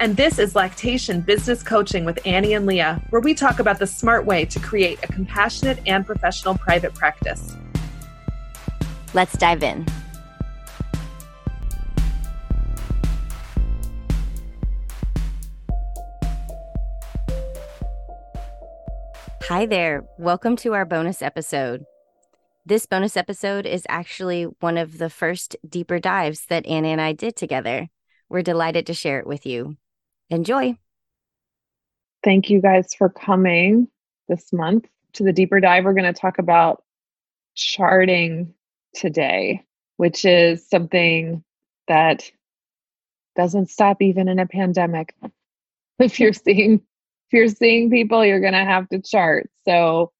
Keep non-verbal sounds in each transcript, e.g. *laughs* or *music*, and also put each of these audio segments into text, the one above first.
And this is Lactation Business Coaching with Annie and Leah, where we talk about the smart way to create a compassionate and professional private practice. Let's dive in. Hi there. Welcome to our bonus episode. This bonus episode is actually one of the first deeper dives that Annie and I did together. We're delighted to share it with you. Enjoy. Thank you guys for coming this month to the deeper dive. We're going to talk about charting today, which is something that doesn't stop even in a pandemic. *laughs* If you're seeing if you're seeing people, you're going to have to chart. So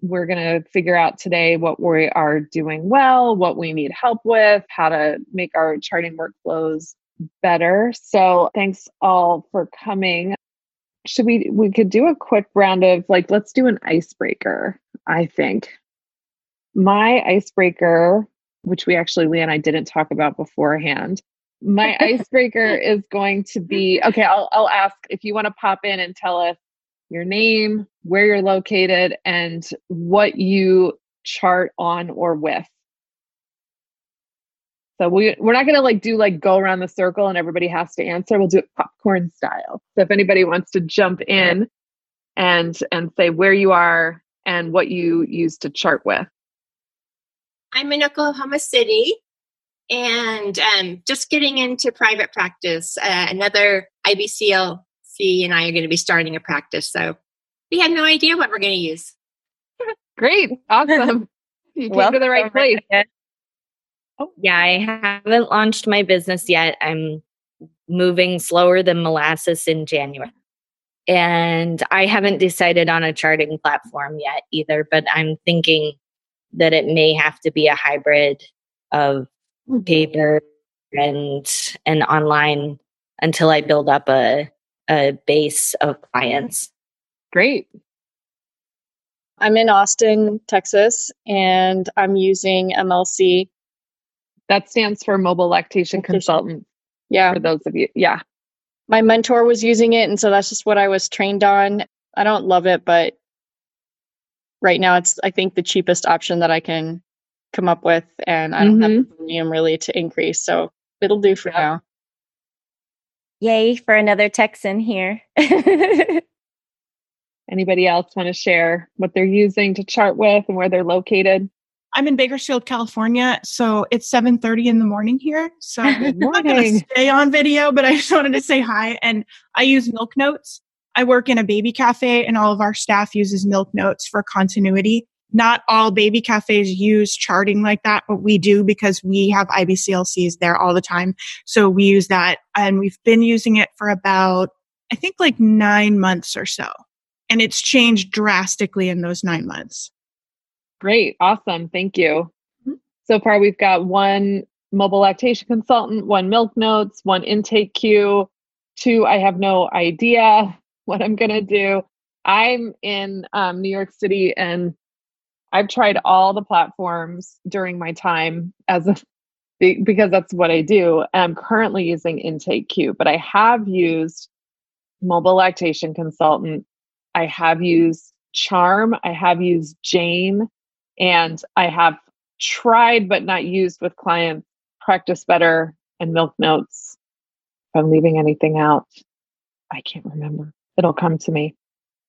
we're going to figure out today what we are doing well, what we need help with, how to make our charting workflows better. So thanks all for coming. Should we we could do a quick round of like let's do an icebreaker, I think. My icebreaker, which we actually Leah and I didn't talk about beforehand. My *laughs* icebreaker is going to be okay, I'll I'll ask if you want to pop in and tell us your name, where you're located, and what you chart on or with. So we we're not gonna like do like go around the circle and everybody has to answer. We'll do it popcorn style. So if anybody wants to jump in and and say where you are and what you use to chart with. I'm in Oklahoma City and um, just getting into private practice. Uh, another IBCLC and I are going to be starting a practice. So we have no idea what we're going to use. *laughs* Great. Awesome. *laughs* You came to the right place. *laughs* Oh. Yeah, I haven't launched my business yet. I'm moving slower than molasses in January. And I haven't decided on a charting platform yet either, but I'm thinking that it may have to be a hybrid of hmm. paper and and online until I build up a a base of clients. Great. I'm in Austin, Texas, and I'm using MLC that stands for Mobile Lactation, Consultant. Yeah. For those of you. Yeah. My mentor was using it. And so that's just what I was trained on. I don't love it, but right now it's, I think, the cheapest option that I can come up with. And I don't mm-hmm. have the premium really to increase. So it'll do for now. Yay for another Texan here. *laughs* Anybody else want to share what they're using to chart with and where they're located? I'm in Bakersfield, California, so it's 7:30 in the morning here. So I'm not gonna stay on video, but I just wanted to say hi. And I use Milk Notes. I work in a baby cafe, and all of our staff uses Milk Notes for continuity. Not all baby cafes use charting like that, but we do because we have IBCLCs there all the time. So we use that, and we've been using it for about I think like nine months or so, and it's changed drastically in those nine months. Great. Awesome. Thank you. Mm-hmm. So far, we've got one mobile lactation consultant, one milk notes, one IntakeQ, two, I have no idea *laughs* what I'm going to do. I'm in um, New York City and I've tried all the platforms during my time as a *laughs* because that's what I do. I'm currently using IntakeQ, but I have used Mobile Lactation Consultant. I have used Charm. I have used Jane. And I have tried but not used with clients Practice Better and Milk Notes. If I'm leaving anything out, I can't remember. It'll come to me.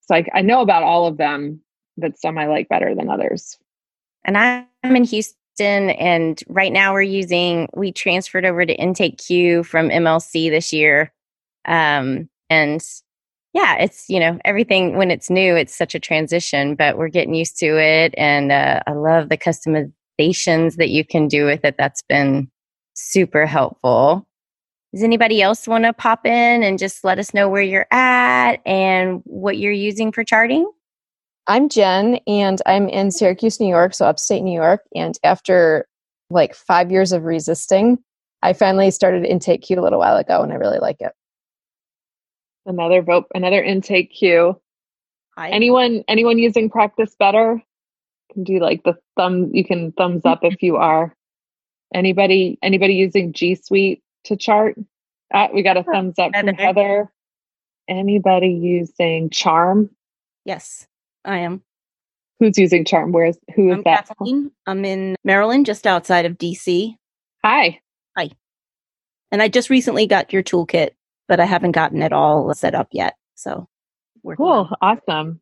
It's like I know about all of them, but some I like better than others. And I'm in Houston, and right now we're using. We transferred over to Intake Q from MLC this year, um, and yeah, it's you know everything when it's new, it's such a transition, but we're getting used to it, and uh, I love the customizations that you can do with it. That's been super helpful. Does anybody else want to pop in and just let us know where you're at and what you're using for charting? I'm Jen and I'm in Syracuse, New York, so upstate New York. And after like five years of resisting, I finally started Intake Q a little while ago and I really like it. Another vote, another IntakeQ. Hi. Anyone anyone using practice better? Can do like the thumb you can thumbs up if you are. Anybody anybody using G Suite to chart? Ah, we got a thumbs up from Heather. Anybody using Charm? Yes. I am. Who's using Charm? Where's who is I'm that? Kathleen. I'm in Maryland, just outside of DC. Hi. Hi. And I just recently got your toolkit, but I haven't gotten it all set up yet. So cool. Awesome.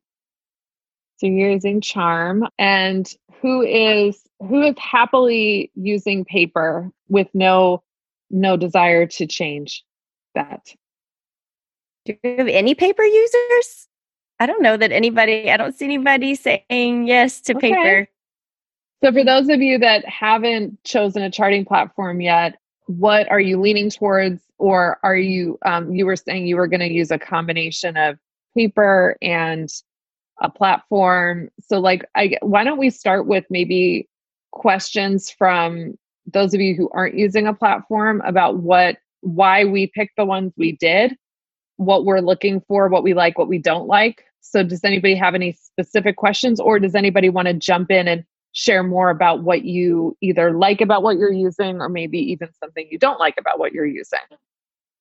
So you're using Charm. And who is who is happily using paper with no no desire to change that? Do you have any paper users? I don't know that anybody, I don't see anybody saying yes to okay. paper. So, for those of you that haven't chosen a charting platform yet, what are you leaning towards? Or are you, um, you were saying you were going to use a combination of paper and a platform. So, like, I, why don't we start with maybe questions from those of you who aren't using a platform about what, why we picked the ones we did what we're looking for, what we like, what we don't like. So, does anybody have any specific questions, or does anybody want to jump in and share more about what you either like about what you're using, or maybe even something you don't like about what you're using?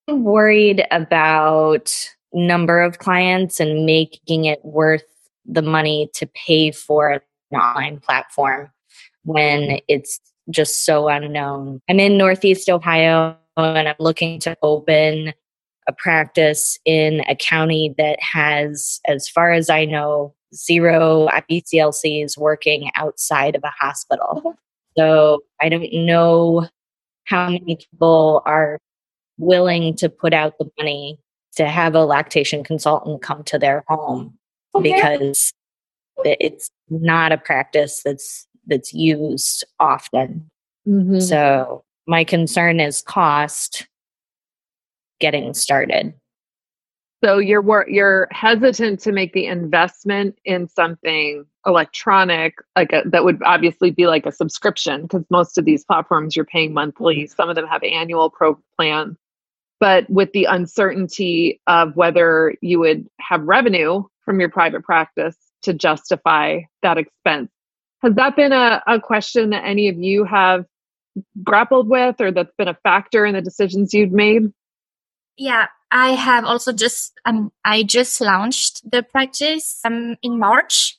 I'm worried about number of clients and making it worth the money to pay for an online platform when it's just so unknown. I'm in Northeast Ohio and I'm looking to open a practice in a county that has, as far as I know, zero IBCLCs working outside of a hospital. So I don't know how many people are willing to put out the money to have a lactation consultant come to their home okay. because it's not a practice that's that's used often. Mm-hmm. So my concern is cost getting started. So you're you're hesitant to make the investment in something electronic, like a, that would obviously be like a subscription, because most of these platforms you're paying monthly. Mm-hmm. Some of them have annual pro plan, but with the uncertainty of whether you would have revenue from your private practice to justify that expense, has that been a, a question that any of you have grappled with, or that's been a factor in the decisions you've made? Yeah, I have also just um I just launched the practice um in March.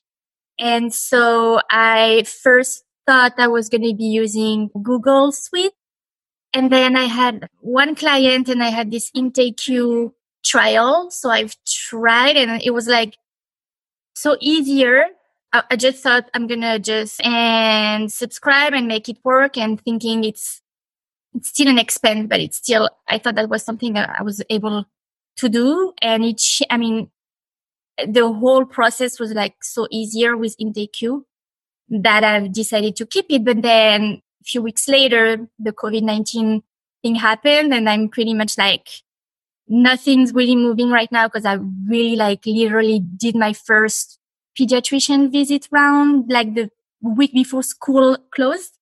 And so I first thought I was going to be using Google Suite. And then I had one client and I had this Intake Q trial. So I've tried and it was like so easier. I, I just thought I'm to just and subscribe and make it work and thinking it's it's still an expense, but it's still, I thought that was something that I was able to do. And it, I mean, the whole process was like so easier with Intake Q that I've decided to keep it. But then a few weeks later, the COVID-19 thing happened and I'm pretty much like, nothing's really moving right now because I really like literally did my first pediatrician visit round like the week before school closed.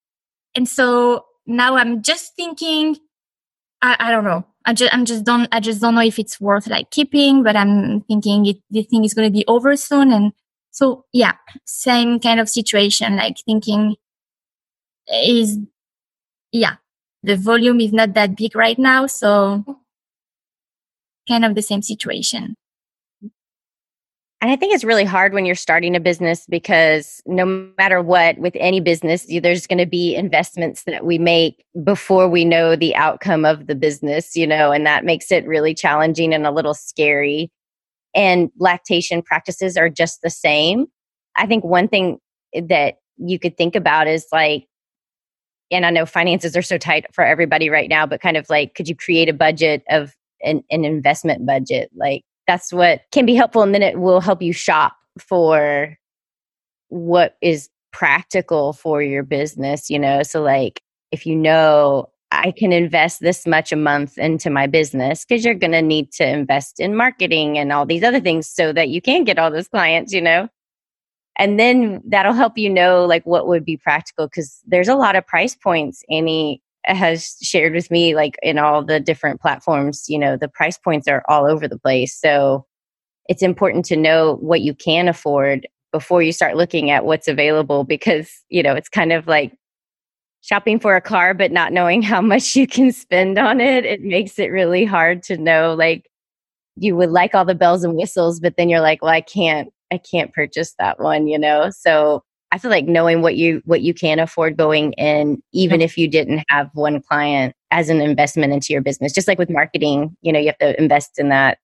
And so now I'm just thinking, I, I don't know. I just, I'm just don't, I just don't know if it's worth like keeping, but I'm thinking it, the thing is going to be over soon. And so, yeah, same kind of situation, like thinking is, yeah, the volume is not that big right now. So kind of the same situation. And I think it's really hard when you're starting a business because no matter what, with any business, there's going to be investments that we make before we know the outcome of the business, you know, and that makes it really challenging and a little scary. And lactation practices are just the same. I think one thing that you could think about is like and I know finances are so tight for everybody right now, but kind of like, could you create a budget of an, an investment budget? Like, that's what can be helpful. And then it will help you shop for what is practical for your business, you know? So, like, if you know I can invest this much a month into my business, because you're going to need to invest in marketing and all these other things so that you can get all those clients, you know? And then that'll help you know, like, what would be practical, because there's a lot of price points. Annie has shared with me, like, in all the different platforms, you know, the price points are all over the place. So, it's important to know what you can afford before you start looking at what's available because you know it's kind of like shopping for a car but not knowing how much you can spend on it it makes it really hard to know like you would like all the bells and whistles but then you're like well i can't i can't purchase that one you know so i feel like knowing what you what you can afford going in even if you didn't have one client as an investment into your business just like with marketing you know you have to invest in that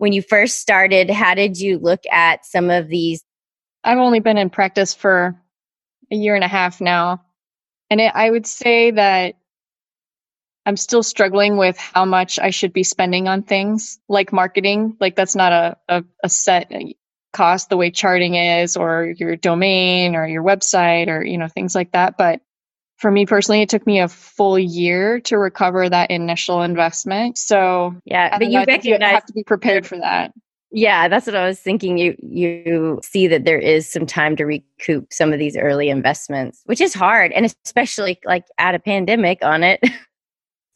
when you first started, how did you look at some of these? I've only been in practice for a year and a half now. And it, I would say that I'm still struggling with how much I should be spending on things like marketing. Like that's not a, a, a set cost the way charting is or your domain or your website or, you know, things like that. But for me personally, it took me a full year to recover that initial investment. So yeah, but you you have to be prepared for that. Yeah, that's what I was thinking. You you see that there is some time to recoup some of these early investments, which is hard, and especially like at a pandemic on it. *laughs*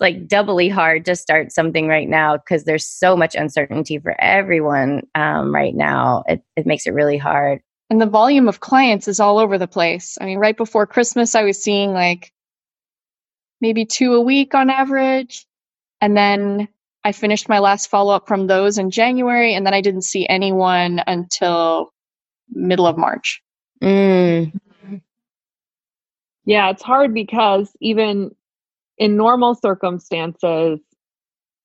like doubly hard to start something right now because there's so much uncertainty for everyone um, right now. It, it makes it really hard and the volume of clients is all over the place. I mean, right before Christmas, I was seeing like maybe two a week on average. And then I finished my last follow up from those in January, and then I didn't see anyone until middle of March. Mm. Yeah, it's hard because even in normal circumstances,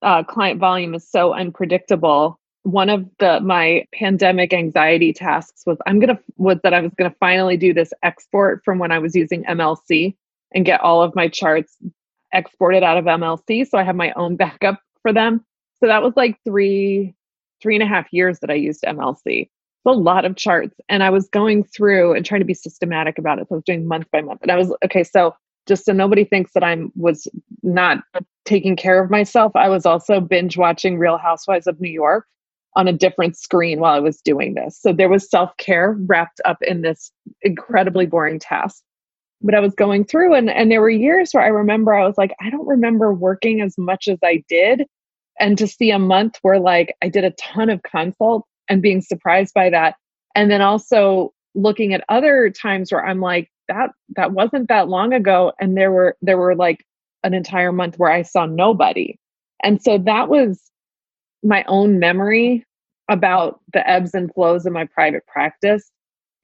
uh, client volume is so unpredictable one of the my pandemic anxiety tasks was I'm gonna was that I was gonna finally do this export from when I was using MLC and get all of my charts exported out of MLC. So I have my own backup for them. So that was like three three and a half years that I used MLC. It's a lot of charts. And I was going through and trying to be systematic about it. So I was doing month by month. And I was okay, so just so nobody thinks that I'm was not taking care of myself, I was also binge watching Real Housewives of New York on a different screen while I was doing this. So there was self care wrapped up in this incredibly boring task. But I was going through, and, and there were years where I remember I was like, I don't remember working as much as I did. And to see a month where like I did a ton of consults and being surprised by that. And then also looking at other times where I'm like, that that wasn't that long ago. And there were there were like an entire month where I saw nobody. And so that was my own memory about the ebbs and flows of my private practice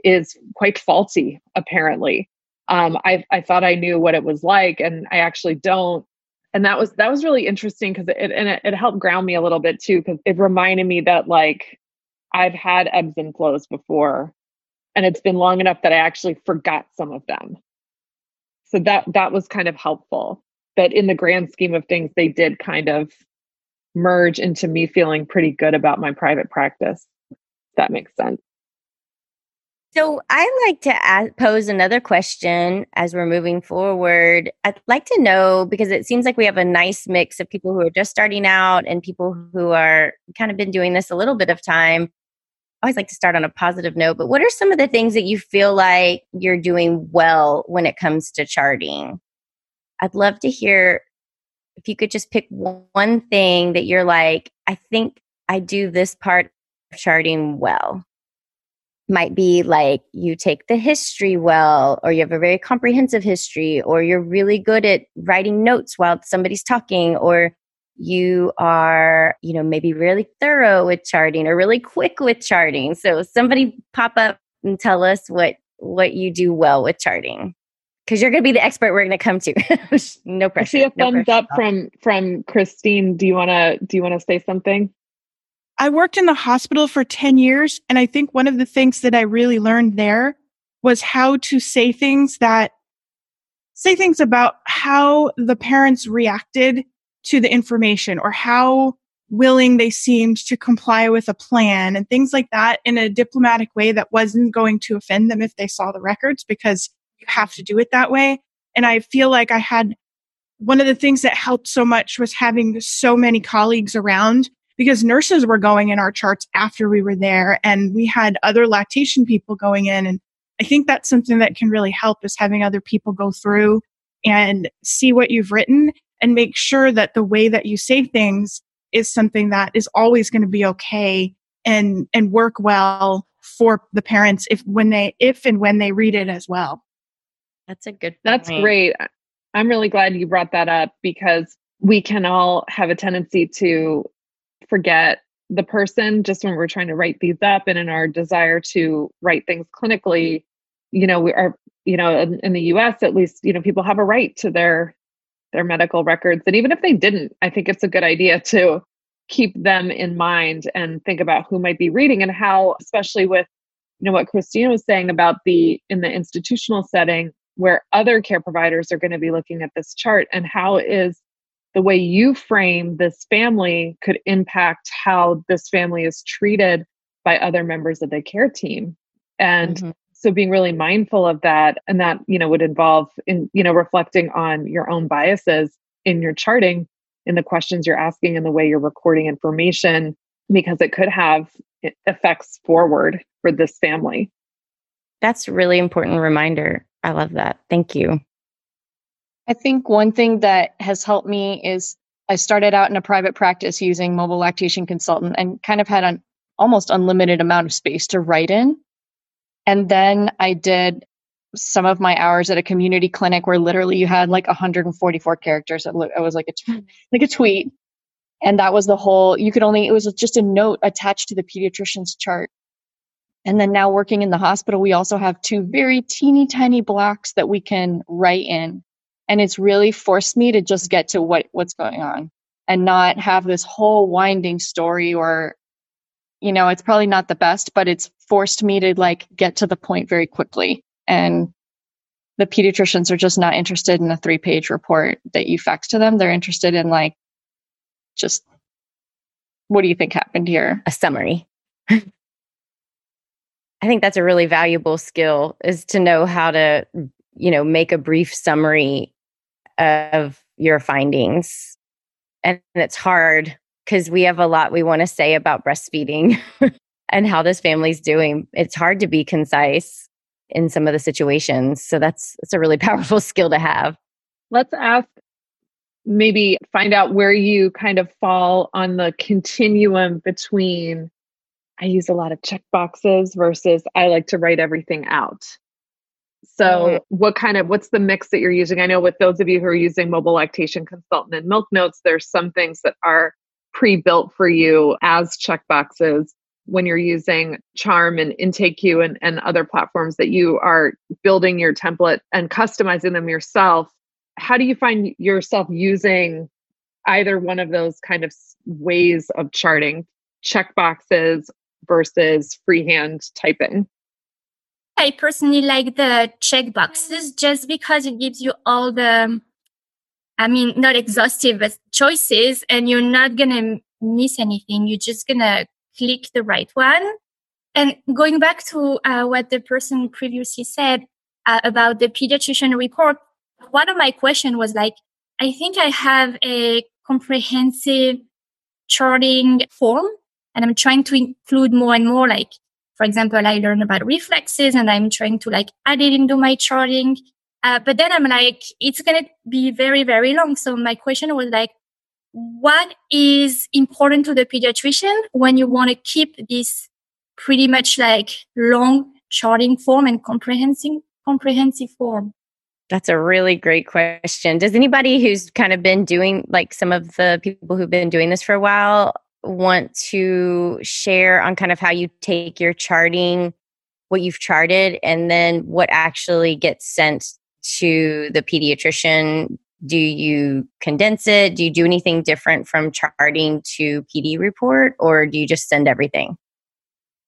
is quite faulty apparently um, I, I thought i knew what it was like and i actually don't and that was that was really interesting because it and it, it helped ground me a little bit too because it reminded me that like i've had ebbs and flows before and it's been long enough that i actually forgot some of them so that that was kind of helpful but in the grand scheme of things they did kind of merge into me feeling pretty good about my private practice. that makes sense. So I like to ask, pose another question as we're moving forward. I'd like to know because it seems like we have a nice mix of people who are just starting out and people who are kind of been doing this a little bit of time. Always like to start on a positive note, but what are some of the things that you feel like you're doing well when it comes to charting? I'd love to hear if you could just pick one thing that you're like, I think I do this part of charting well. Might be like you take the history well, or you have a very comprehensive history, or you're really good at writing notes while somebody's talking, or you are, you know, maybe really thorough with charting or really quick with charting. So somebody pop up and tell us what what you do well with charting because you're going to be the expert we're going to come to. *laughs* no pressure. I see a no thumbs pressure. up from from Christine. Do you want to do you want to say something? I worked in the hospital for 10 years. And I think one of the things that I really learned there was how to say things that say things about how the parents reacted to the information or how willing they seemed to comply with a plan and things like that in a diplomatic way that wasn't going to offend them if they saw the records because you have to do it that way. And I feel like I had one of the things that helped so much was having so many colleagues around because nurses were going in our charts after we were there and we had other lactation people going in and I think that's something that can really help is having other people go through and see what you've written and make sure that the way that you say things is something that is always going to be okay and and work well for the parents if when they if and when they read it as well. That's a good point. That's great. I'm really glad you brought that up because we can all have a tendency to forget the person just when we're trying to write these up and in our desire to write things clinically you know we are you know in, in, the us at least you know people have a right to their their medical records and even if they didn't i think it's a good idea to keep them in mind and think about who might be reading and how especially with you know what christina was saying about the in the institutional setting where other care providers are going to be looking at this chart and how is the way you frame this family could impact how this family is treated by other members of the care team and mm-hmm. So being really mindful of that and that you know would involve in you know reflecting on your own biases in your charting in the questions you're asking and the way you're recording information because it could have eh, effects forward for this family. That's a really important reminder. I love that. Thank you. I think one thing that has helped me is I started out in a private practice using mobile lactation consultant and kind of had an almost unlimited amount of space to write in. And then I did some of my hours at a community clinic where literally you had like 144 characters. It was like a t- like a tweet, and that was the whole. You could only it was just a note attached to the pediatrician's chart. And then now working in the hospital, we also have two very teeny tiny blocks that we can write in and it's really forced me to just get to what what's going on and not have this whole winding story or you know it's probably not the best but it's forced me to like get to the point very quickly. And the pediatricians are just not interested in a three page report that you fax to them. They're interested in like just what do you think happened here? A summary. *laughs* I think that's a really valuable skill is to know how to, you know, make a brief summary of your findings. And it's hard because we have a lot we want to say about breastfeeding *laughs* and how this family's doing. It's hard to be concise in some of the situations. So that's it's a really *laughs* powerful skill to have. Let's ask maybe find out where you kind of fall on the continuum between I use a lot of check boxes versus I like to write everything out. So, mm-hmm. what kind of what's the mix that you're using? I know with those of you who are using mobile lactation consultant and milk notes, there's some things that are pre-built for you as checkboxes when you're using Charm and IntakeQ and, and other platforms that you are building your template and customizing them yourself. How do you find yourself using either one of those kind of ways of charting, checkboxes versus freehand typing? I personally like the check boxes just because it gives you all the, I mean, not exhaustive, but choices and you're not going to miss anything. You're just going to click the right one. And going back to uh, what the person previously said uh, about the pediatrician report, one of my questions was like, I think I have a comprehensive charting form and I'm trying to include more and more like for example, I learned about reflexes and I'm trying to like add it into my charting. Uh, but then I'm like, it's going to be very, very long. So my question was like, what is important to the pediatrician when you want to keep this pretty much like long charting form and comprehensive, comprehensive form? That's a really great question. Does anybody who's kind of been doing like some of the people who've been doing this for a while want to share on kind of how you take your charting, what you've charted, and then what actually gets sent to the pediatrician? Do you condense it? Do you do anything different from charting to PD report, or do you just send everything?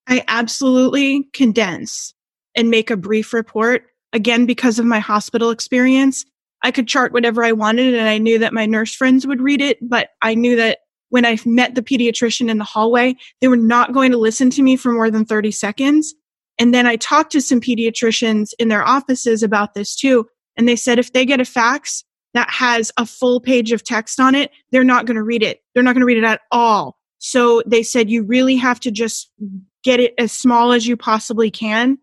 I absolutely condense and make a brief report. Again, because of my hospital experience, I could chart whatever I wanted and I knew that my nurse friends would read it, but I knew that when I met the pediatrician in the hallway, they were not going to listen to me for more than 30 seconds. And then I talked to some pediatricians in their offices about this too. And they said if they get a fax that has a full page of text on it, they're not going to read it. They're not going to read it at all. So they said you really have to just get it as small as you possibly can.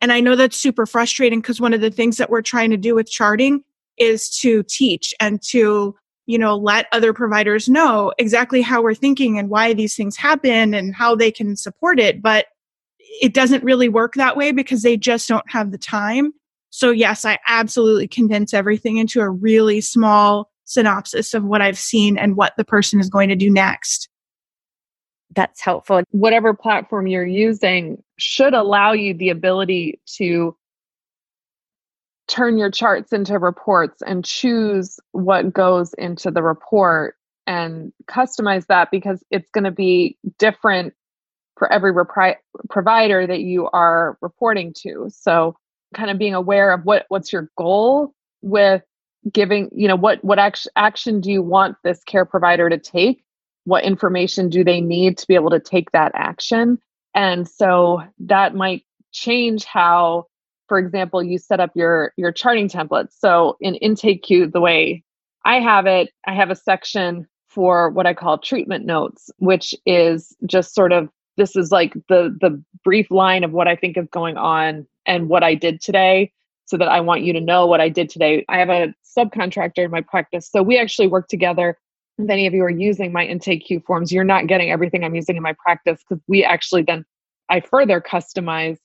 And I know that's super frustrating because one of the things that we're trying to do with charting is to teach and to, you know, let other providers know exactly how we're thinking and why these things happen and how they can support it. But it doesn't really work that way because they just don't have the time. So, yes, I absolutely condense everything into a really small synopsis of what I've seen and what the person is going to do next. That's helpful. Whatever platform you're using should allow you the ability to turn your charts into reports and choose what goes into the report and customize that because it's going to be different for every repri- provider that you are reporting to. So kind of being aware of what what's your goal with giving you know what what action action do you want this care provider to take? What information do they need to be able to take that action? And so that might change how for example you set up your your charting templates. So in IntakeQ the way i have it i have a section for what i call treatment notes which is just sort of this is like the the brief line of what i think is going on and what I did today so that I want you to know what I did today. I have a subcontractor in my practice. So we actually work together. If any of you are using my IntakeQ forms, you're not getting everything I'm using in my practice because we actually then I further customize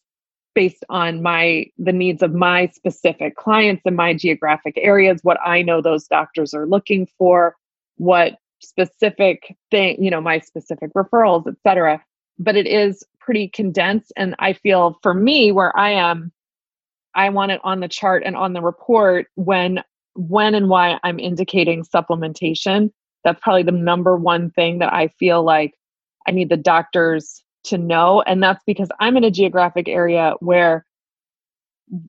based on my the needs of my specific clients in my geographic areas, what I know those doctors are looking for, what specific thing, you know, my specific referrals, et cetera. But it is pretty condensed. And I feel for me, where I am, I want it on the chart and on the report when when and why I'm indicating supplementation. That's probably the number one thing that I feel like I need the doctors to know. And that's because I'm in a geographic area where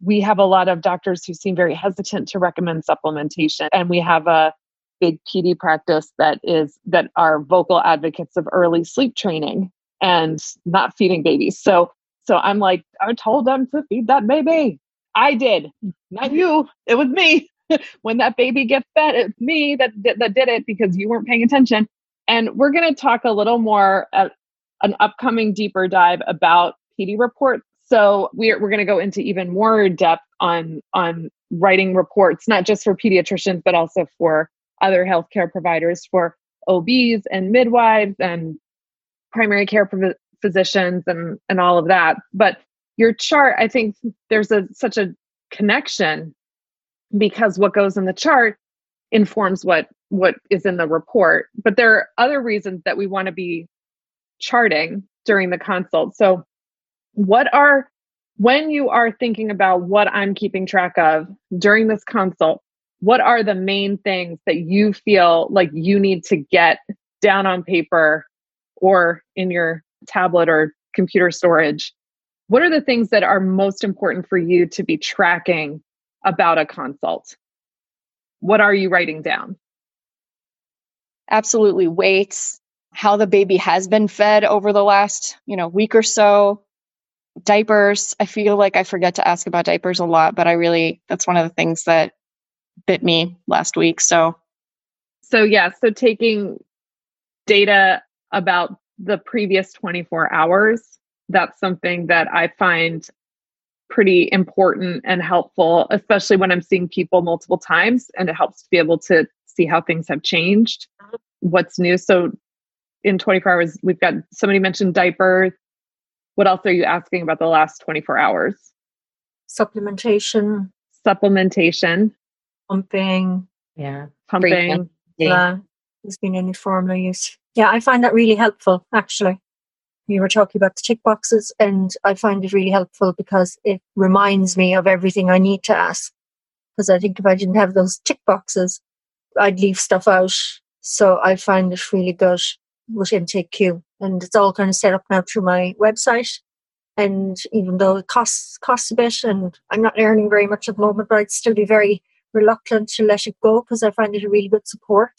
we have a lot of doctors who seem very hesitant to recommend supplementation. And we have a big PD practice that is that are vocal advocates of early sleep training and not feeding babies. So so I'm like, I told them to feed that baby. I did, not you. It was me. *laughs* when that baby gets fed, it's me that that did it because you weren't paying attention. And we're going to talk a little more at an upcoming deeper dive about PD reports. So we're we're going to go into even more depth on on writing reports, not just for pediatricians, but also for other healthcare providers, for OBs and midwives and primary care physicians and and all of that but your chart i think there's a such a connection because what goes in the chart informs what what is in the report but there are other reasons that we want to be charting during the consult. So what are when you are thinking about what i'm keeping track of during this consult what are the main things that you feel like you need to get down on paper or in your tablet or computer storage, what are the things that are most important for you to be tracking about a consult? What are you writing down? Absolutely weights, how the baby has been fed over the last, you know, week or so. Diapers. I feel like I forget to ask about diapers a lot, but I really that's one of the things that bit me last week. So so yeah, so taking data about the previous 24 hours. That's something that I find pretty important and helpful, especially when I'm seeing people multiple times and it helps to be able to see how things have changed, what's new. So in 24 hours, we've got somebody mentioned diapers. What else are you asking about the last 24 hours? Supplementation. Supplementation. Pumping. Yeah. Pumping. Yeah. There's been any formula use yeah, I find that really helpful, actually. You were talking about the tick boxes, and I find it really helpful because it reminds me of everything I need to ask. Because I think if I didn't have those tick boxes, I'd leave stuff out. So I find it really good with IntakeQ. And it's all kind of set up now through my website. And even though it costs costs a bit and I'm not earning very much at the moment, but I'd still be very reluctant to let it go because I find it a really good support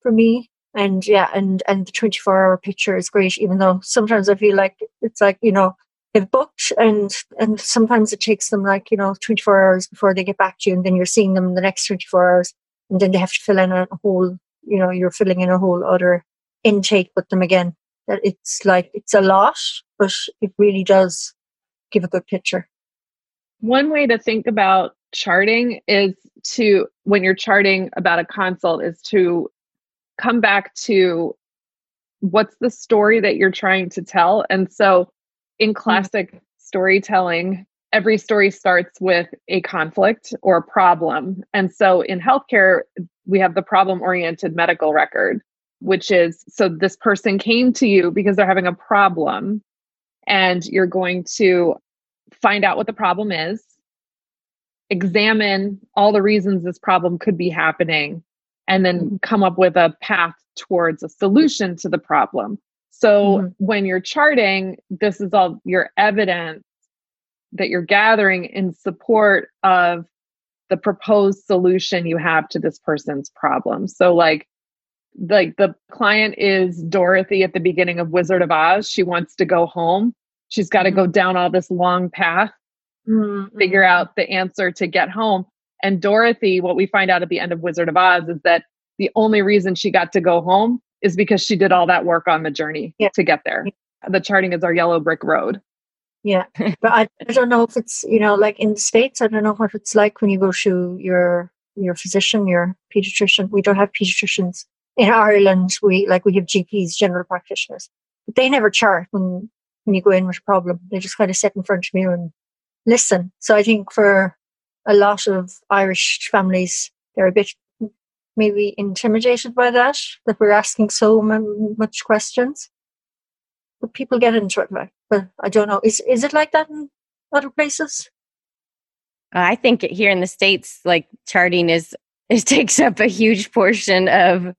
for me. And yeah, and and the 24 hour picture is great, even though sometimes I feel like it's like, you know, they've booked and and sometimes it takes them like, you know, 24 hours before they get back to you and then you're seeing them the next 24 hours and then they have to fill in a whole, you know, you're filling in a whole other intake with them again. That it's like it's a lot, but it really does give a good picture. One way to think about charting is to when you're charting about a consult is to come back to what's the story that you're trying to tell and so in mm-hmm. classic mm-hmm. storytelling every story starts with a conflict or a problem and so in healthcare we have the problem oriented medical record which is so this person came to you because they're having a problem and you're going to find out what the problem is examine all the reasons this problem could be happening and then mm-hmm. come up with a path towards a solution to the problem. So mm-hmm. when you're charting, this is all your evidence that you're gathering in support of the proposed solution you have to this person's problem. So like like the client is Dorothy at the beginning of Wizard of Oz. She wants to go home. She's got to mm-hmm. go down all this long path mm-hmm. figure out the answer to get home. And Dorothy, what we find out at the end of Wizard of Oz is that the only reason she got to go home is because she did all that work on the journey yeah. to get there. The charting is our yellow brick road. Yeah. but I, I don't know if it's, you know, like in the States, I don't know what it's like when you go to your your physician, your pediatrician. We don't have pediatricians. In Ireland, we like we have GPs, general practitioners. But they never chart when when you go in with a problem. They just kind of sit in front of you and listen. So I think for a lot of Irish families, they're a bit maybe intimidated by that, that we're asking so much questions. But people get into it, but I don't know. Is is it like that in other places? I think here in the states, like charting is *laughs* it takes up a huge portion of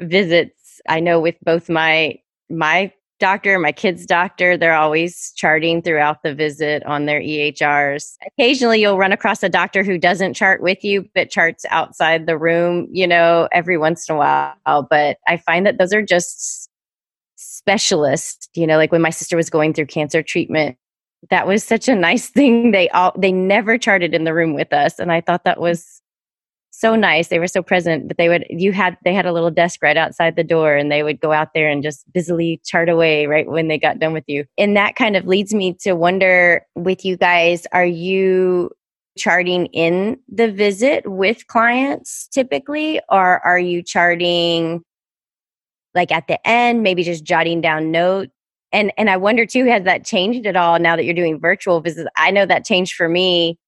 visits. I know with both my my doctor, my kid's doctor, they're always charting throughout the visit on their EHRs. Occasionally, you'll run across a doctor who doesn't chart with you, but charts outside the room, you know, every once in a while. But I find that those are just specialists, you know, like when my sister was going through cancer treatment. That was such a nice thing. They all they never charted in the room with us, and I thought that was so nice. They were so present, but they would you had they had a little desk right outside the door and they would go out there and just busily chart away right when they got done with you. And that kind of leads me to wonder with you guys, are you charting in the visit with clients typically or are you charting like at the end, maybe just jotting down notes? And and I wonder too, has that changed at all now that you're doing virtual visits? I know that changed for me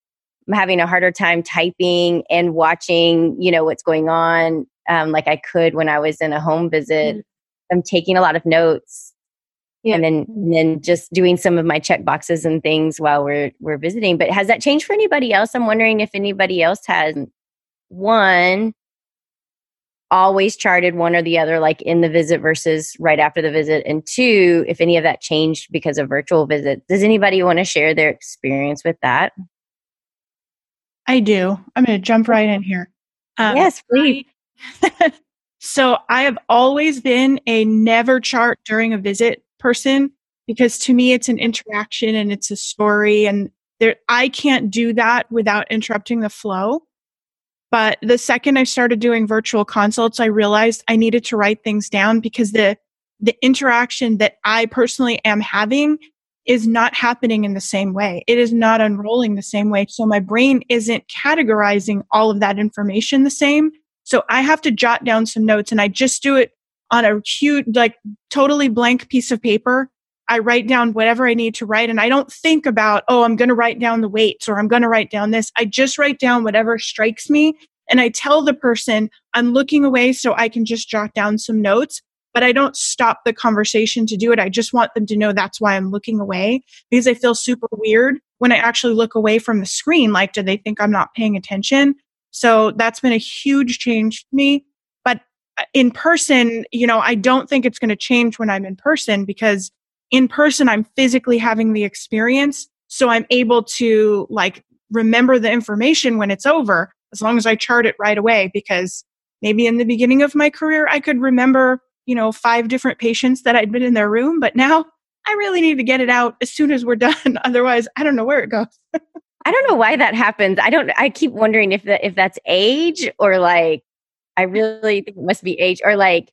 I'm having a harder time typing and watching, you know, what's going on um, like I could when I was in a home visit. Mm-hmm. I'm taking a lot of notes yeah. and then and then just doing some of my check boxes and things while we're we're visiting. But has that changed for anybody else? I'm wondering if anybody else has one always charted one or the other like in the visit versus right after the visit and two if any of that changed because of virtual visits does anybody want to share their experience with that I do. I'm going to jump right in here. Um, yes, please. *laughs* so I have always been a never chart during a visit person because to me it's an interaction and it's a story and there I can't do that without interrupting the flow. But the second I started doing virtual consults, I realized I needed to write things down because the the interaction that I personally am having is not happening in the same way. It is not unrolling the same way. So my brain isn't categorizing all of that information the same. So I have to jot down some notes and I just do it on a huge, like totally blank piece of paper. I write down whatever I need to write and I don't think about, oh, I'm going to write down the weights or I'm going to write down this. I just write down whatever strikes me and I tell the person I'm looking away so I can just jot down some notes but I don't stop the conversation to do it. I just want them to know that's why I'm looking away because I feel super weird when I actually look away from the screen. Like, do they think I'm not paying attention? So that's been a huge change for me. But uh, in person, you know, I don't think it's going to change when I'm in person because in person, I'm physically having the experience. So I'm able to like remember the information when it's over as long as I chart it right away because maybe in the beginning of my career I could remember, you know, five different patients that I'd been in their room, but now I really need to get it out as soon as we're *laughs* done. Otherwise, I don't know where it goes. I don't know why that happens. I don't I keep wondering if that if that's age or like I really think it must be age or like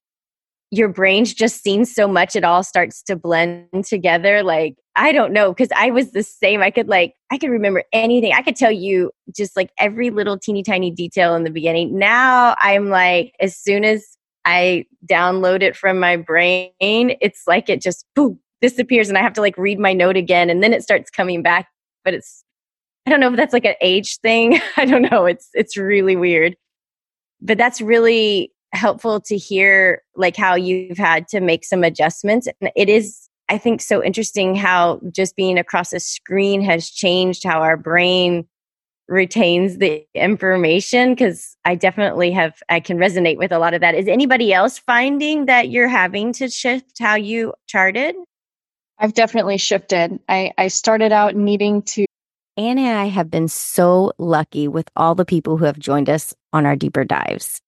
your brain's just seen so much it all starts to blend together like i don't know because i was the same i could like i could remember anything i could tell you just like every little teeny tiny detail in the beginning now i'm like as soon as i download it from my brain it's like it just boom disappears and i have to like read my note again and then it starts coming back but it's i don't know if that's like an age thing *laughs* i don't know it's it's really weird. But that's really helpful to hear like how you've had to make some adjustments and it is i think so interesting how just being across a screen has changed how our brain retains the information because i definitely have i can resonate with a lot of that is anybody else finding that you're having to shift how you charted i've definitely shifted i i started out needing to Anna and I have been so lucky with all the people who have joined us on our deeper dives.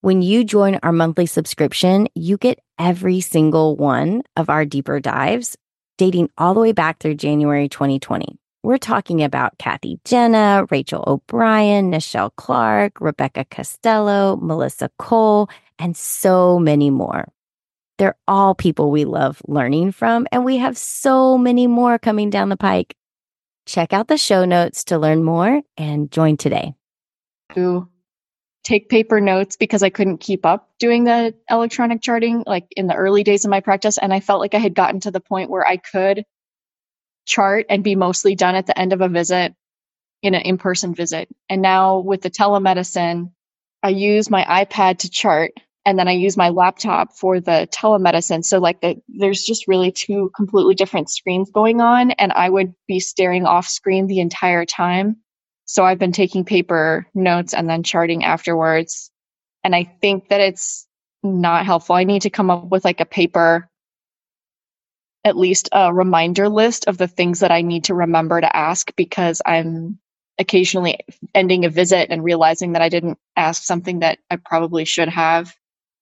When you join our monthly subscription, you get every single one of our deeper dives dating all the way back through January 2020. We're talking about Cathy Genna, Rachel O'Brien, Nichelle Clark, Rebecca Costello, Melissa Cole, and so many more. They're all people we love learning from, and we have so many more coming down the pike. Check out the show notes to learn more and join today. Ooh take paper notes because I couldn't keep up doing the electronic charting like in the early days of my practice. And I felt like I had gotten to the point where I could chart and be mostly done at the end of a visit in an in person visit. And now with the telemedicine, I use my iPad to chart and then I use my laptop for the telemedicine. So like the, there's just really two completely different screens going on and I would be staring off screen the entire time so I've been taking paper notes and then charting afterwards. And I think that it's not helpful. I need to come up with like a paper, at least a reminder list of the things that I need to remember to ask because I'm occasionally ending a visit and realizing that I didn't ask something that I probably should have.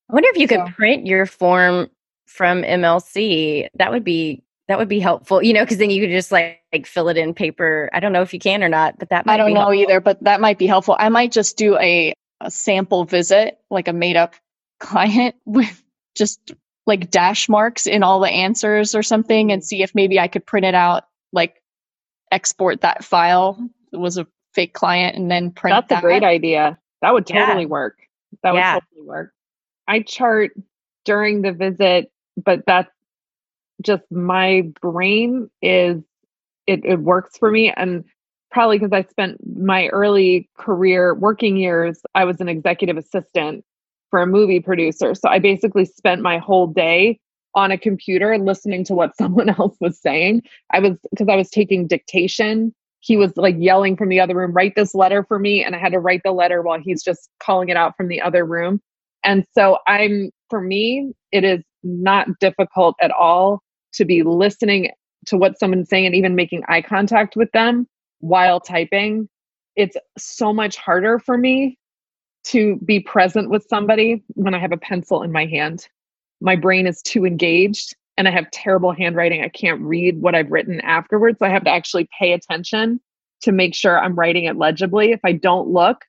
I wonder if you so. could print your form from MLC. That would be that would be helpful, you know, because then you could just like, like fill it in paper. I don't know if you can or not, but that I don't know helpful. either, but that might be helpful. I might just do a, a sample visit, like a made up client *laughs* with just like dash marks in all the answers or something and see if maybe I could print it out, like export that file. It was a fake client and then print That's that. a great idea. That would totally yeah. work. That would totally work. I chart during the visit, but that's just my brain is it, it works for me and probably because I spent my early career working years, I was an executive assistant for a movie producer. So I basically spent my whole day on a computer listening to what *laughs* someone else was saying. I was because I was taking dictation. He was like yelling from the other room, write this letter for me. And I had to write the letter while he's just calling it out from the other room. And so I'm, for me, it is not difficult at all to be listening to what someone's saying and even making eye contact with them while typing. It's so much harder for me to be present with somebody when I have a pencil in my hand. My brain is too engaged and I have terrible handwriting. I can't read what I've written afterwards. So I have to actually pay attention to make sure I'm writing it legibly. If I don't look,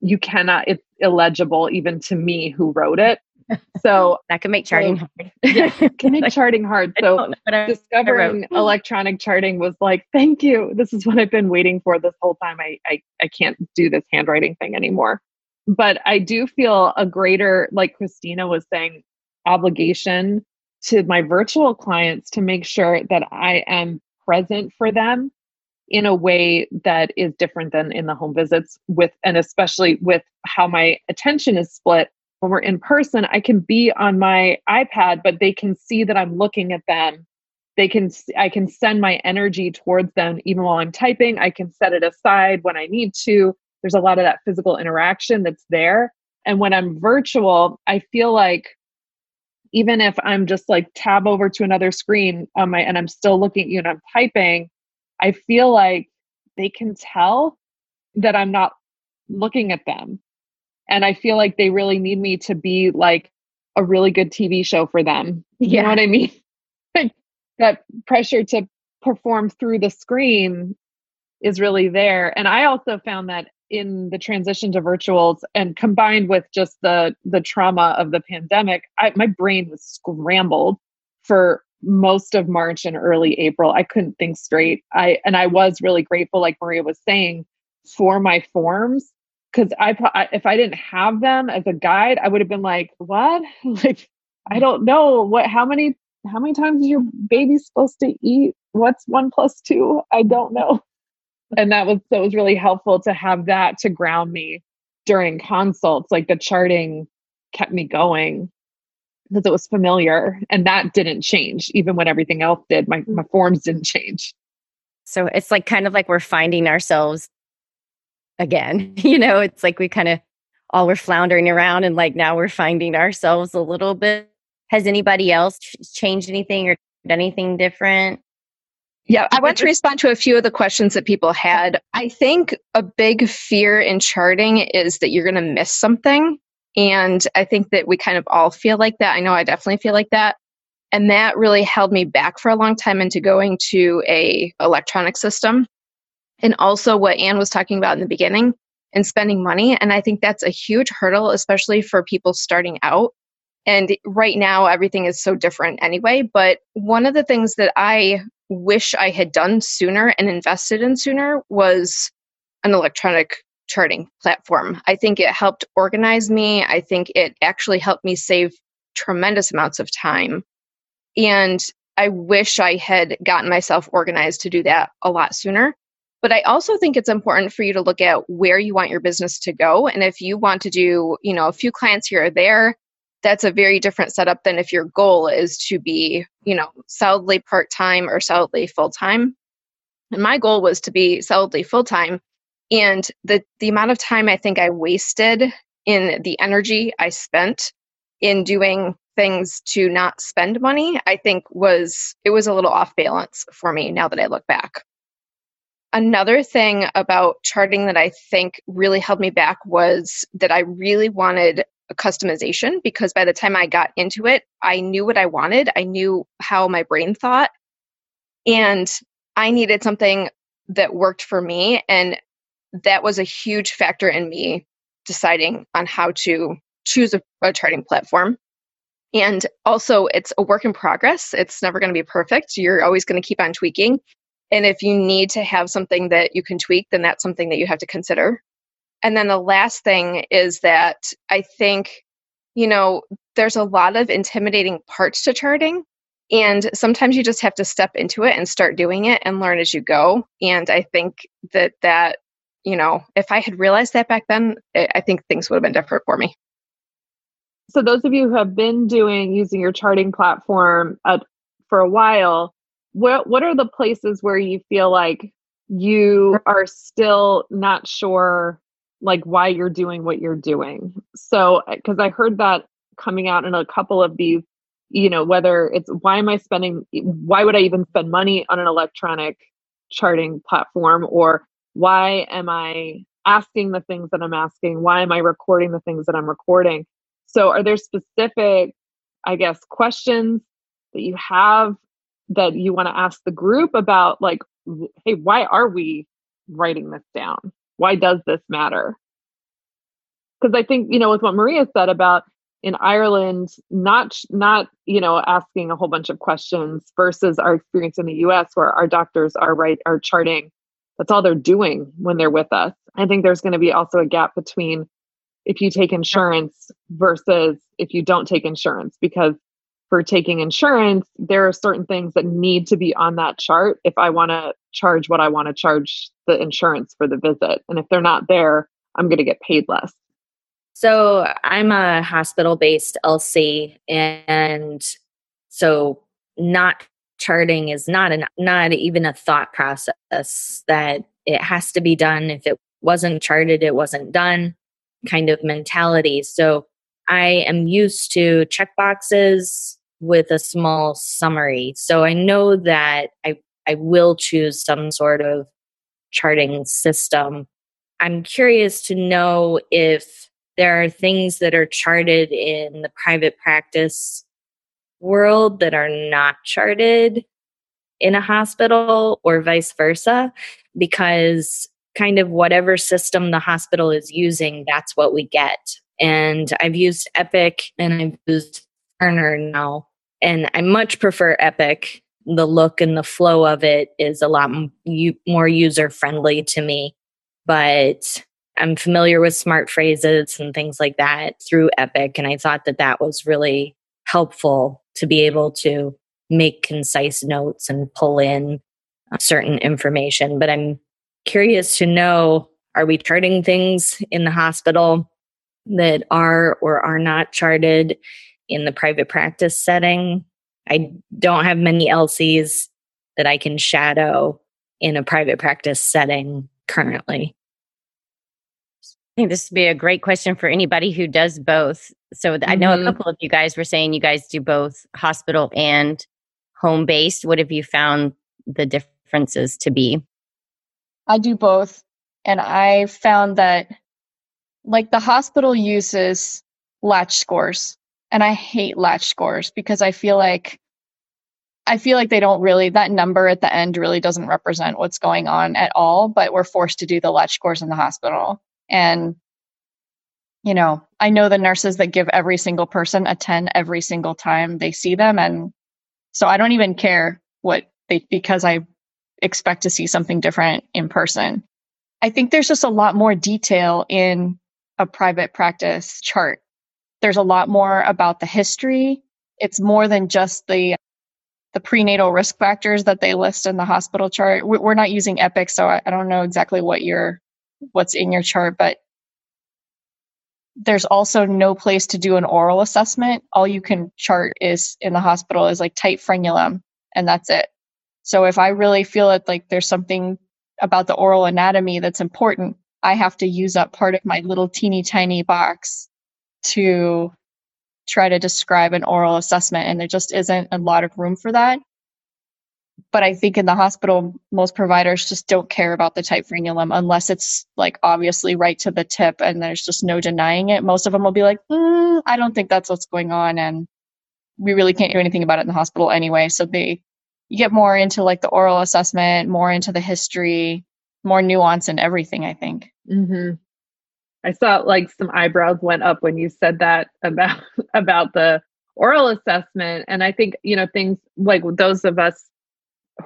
you cannot, it's illegible even to me who wrote it. *laughs* So that can make charting so, *laughs* hard. *laughs* yeah, can make charting hard. So discovering electronic charting was like, thank you. This is what I've been waiting for this whole time. I, I I can't do this handwriting thing anymore. But I do feel a greater, like Christina was saying, obligation to my virtual clients to make sure that I am present for them in a way that is different than in the home visits with and especially with how my attention is split when we're in person, I can be on my iPad, but they can see that I'm looking at them. They can, I can send my energy towards them even while I'm typing. I can set it aside when I need to. There's a lot of that physical interaction that's there. And when I'm virtual, I feel like even if I'm just like tab over to another screen on my, and I'm still looking at you and I'm typing, I feel like they can tell that I'm not looking at them. And I feel like they really need me to be like a really good TV show for them. You Yeah. know what I mean? *laughs* that pressure to perform through the screen is really there. And I also found that in the transition to virtuals and combined with just the the trauma of the pandemic, I, my brain was scrambled for most of March and early April. I couldn't think straight. I and I was really grateful, like Maria was saying, for my forms because I, I if I didn't have them as a guide, I would have been like, what? *laughs* like I mm. don't know what how many how many times is your baby supposed to eat? What's one plus two? I don't know. And that was so it was really helpful to have that to ground me during consults. Like the charting kept me going because it was familiar and that didn't change even when everything else did. My my mm-hmm. forms didn't change. So it's like kind of like we're finding ourselves again. *laughs* You know, it's like we kind of all were floundering around and like now we're finding ourselves a little bit. Has anybody else changed anything or done anything different? Yeah, I want to *laughs* respond to a few of the questions that people had. I think a big fear in charting is that you're going to miss something. And I think that we kind of all feel like that. I know I definitely feel like that. And that really held me back for a long time into going to a electronic system. And also what Anne was talking about in the beginning and spending money. And I think that's a huge hurdle, especially for people starting out. And right now, everything is so different anyway. But one of the things that I wish I had done sooner and invested in sooner was an electronic charting platform. I think it helped organize me. I think it actually helped me save tremendous amounts of time. And I wish I had gotten myself organized to do that a lot sooner. But I also think it's important for you to look at where you want your business to go. And if you want to do, you know, a few clients here or there, that's a very different setup than if your goal is to be, you know, solidly part time or solidly full time. And my goal was to be solidly full time. And the, the amount of time I think I wasted in the energy I spent in doing things to not spend money, I think was, it was a little off balance for me now that I look back. Another thing about charting that I think really held me back was that I really wanted customization because by the time I got into it, I knew what I wanted. I knew how my brain thought. And I needed something that worked for me. And that was a huge factor in me deciding on how to choose a, a charting platform. And also, it's a work in progress. It's never going to be perfect. You're always going to keep on tweaking. And if you need to have something that you can tweak, then that's something that you have to consider. And then the last thing is that I think, you know, there's a lot of intimidating parts to charting. And sometimes you just have to step into it and start doing it and learn as you go. And I think that that, you know, if I had realized that back then, I think things would have been different for me. So those of you who have been doing using your charting platform uh, for a while, what what are the places where you feel like you are still not sure like why you're doing what you're doing? So because I heard that coming out in a couple of these, you know, whether it's why am I spending why would I even spend money on an electronic charting platform or why am I asking the things that I'm asking? Why am I recording the things that I'm recording? So, are there specific, I guess, questions that you have that you want to ask the group about, like, hey, why are we writing this down? Why does this matter? Because I think, you know, with what Maria said about in Ireland, not not you know asking a whole bunch of questions versus our experience in the U.S. where our doctors are right are charting. That's all they're doing when they're with us. I think there's going to be also a gap between if you take insurance versus if you don't take insurance because for taking insurance there are certain things that need to be on that chart if i want to charge what i want to charge the insurance for the visit and if they're not there i'm going to get paid less So I'm a hospital based LC, and so not charting is not an not even a thought process that it has to be done. If it wasn't charted, it wasn't done kind of mentality. So I am used to check boxes with a small summary. So I know that I I will choose some sort of charting system I'm curious to know if there are things that are charted in the private practice world that are not charted in a hospital or vice versa, because kind of whatever system the hospital is using, that's what we get. And I've used Epic and I've used Cerner now, and I much prefer Epic. The look and the flow of it is a lot more user friendly to me. But I'm familiar with smart phrases and things like that through Epic. And I thought that that was really helpful to be able to make concise notes and pull in uh, certain information. But I'm curious to know are we charting things in the hospital that are or are not charted in the private practice setting? I don't have many LCs that I can shadow in a private practice setting currently. I think this would be a great question for anybody who does both. So mm-hmm. I know a mm-hmm. couple of you guys were saying you guys do both hospital and home based. What have you found the differences to be? I do both. And I found that like the hospital uses latch scores. And I hate latch scores because I feel like I feel like they don't really that number at the end really doesn't represent what's going on at all, but we're forced to do the latch scores in the hospital. And, you know, I know the nurses that give every single person a 10 every single time they see them. And so I don't even care what they, because I expect to see something different in person. I think there's just a lot more detail in a private practice chart. There's a lot more about the history. It's more than just the the prenatal risk factors that they list in the hospital chart. We're not using Epic, so I don't know exactly what your what's in your chart, but there's also no place to do an oral assessment. All you can chart is in the hospital is like tight frenulum, and that's it. So if I really feel it like there's something about the oral anatomy that's important, I have to use up part of my little teeny tiny box to try to describe an oral assessment. And there just isn't a lot of room for that but I think in the hospital, most providers just don't care about the tight frenulum unless it's like obviously right to the tip and there's just no denying it. Most of them will be like, mm, I don't think that's what's going on. And we really can't do anything about it in the hospital anyway. So they, you get more into like the oral assessment, more into the history, more nuance and everything, I think. Mm-hmm. I saw like some eyebrows went up when you said that about, *laughs* about the oral assessment. And I think, you know, things like those of us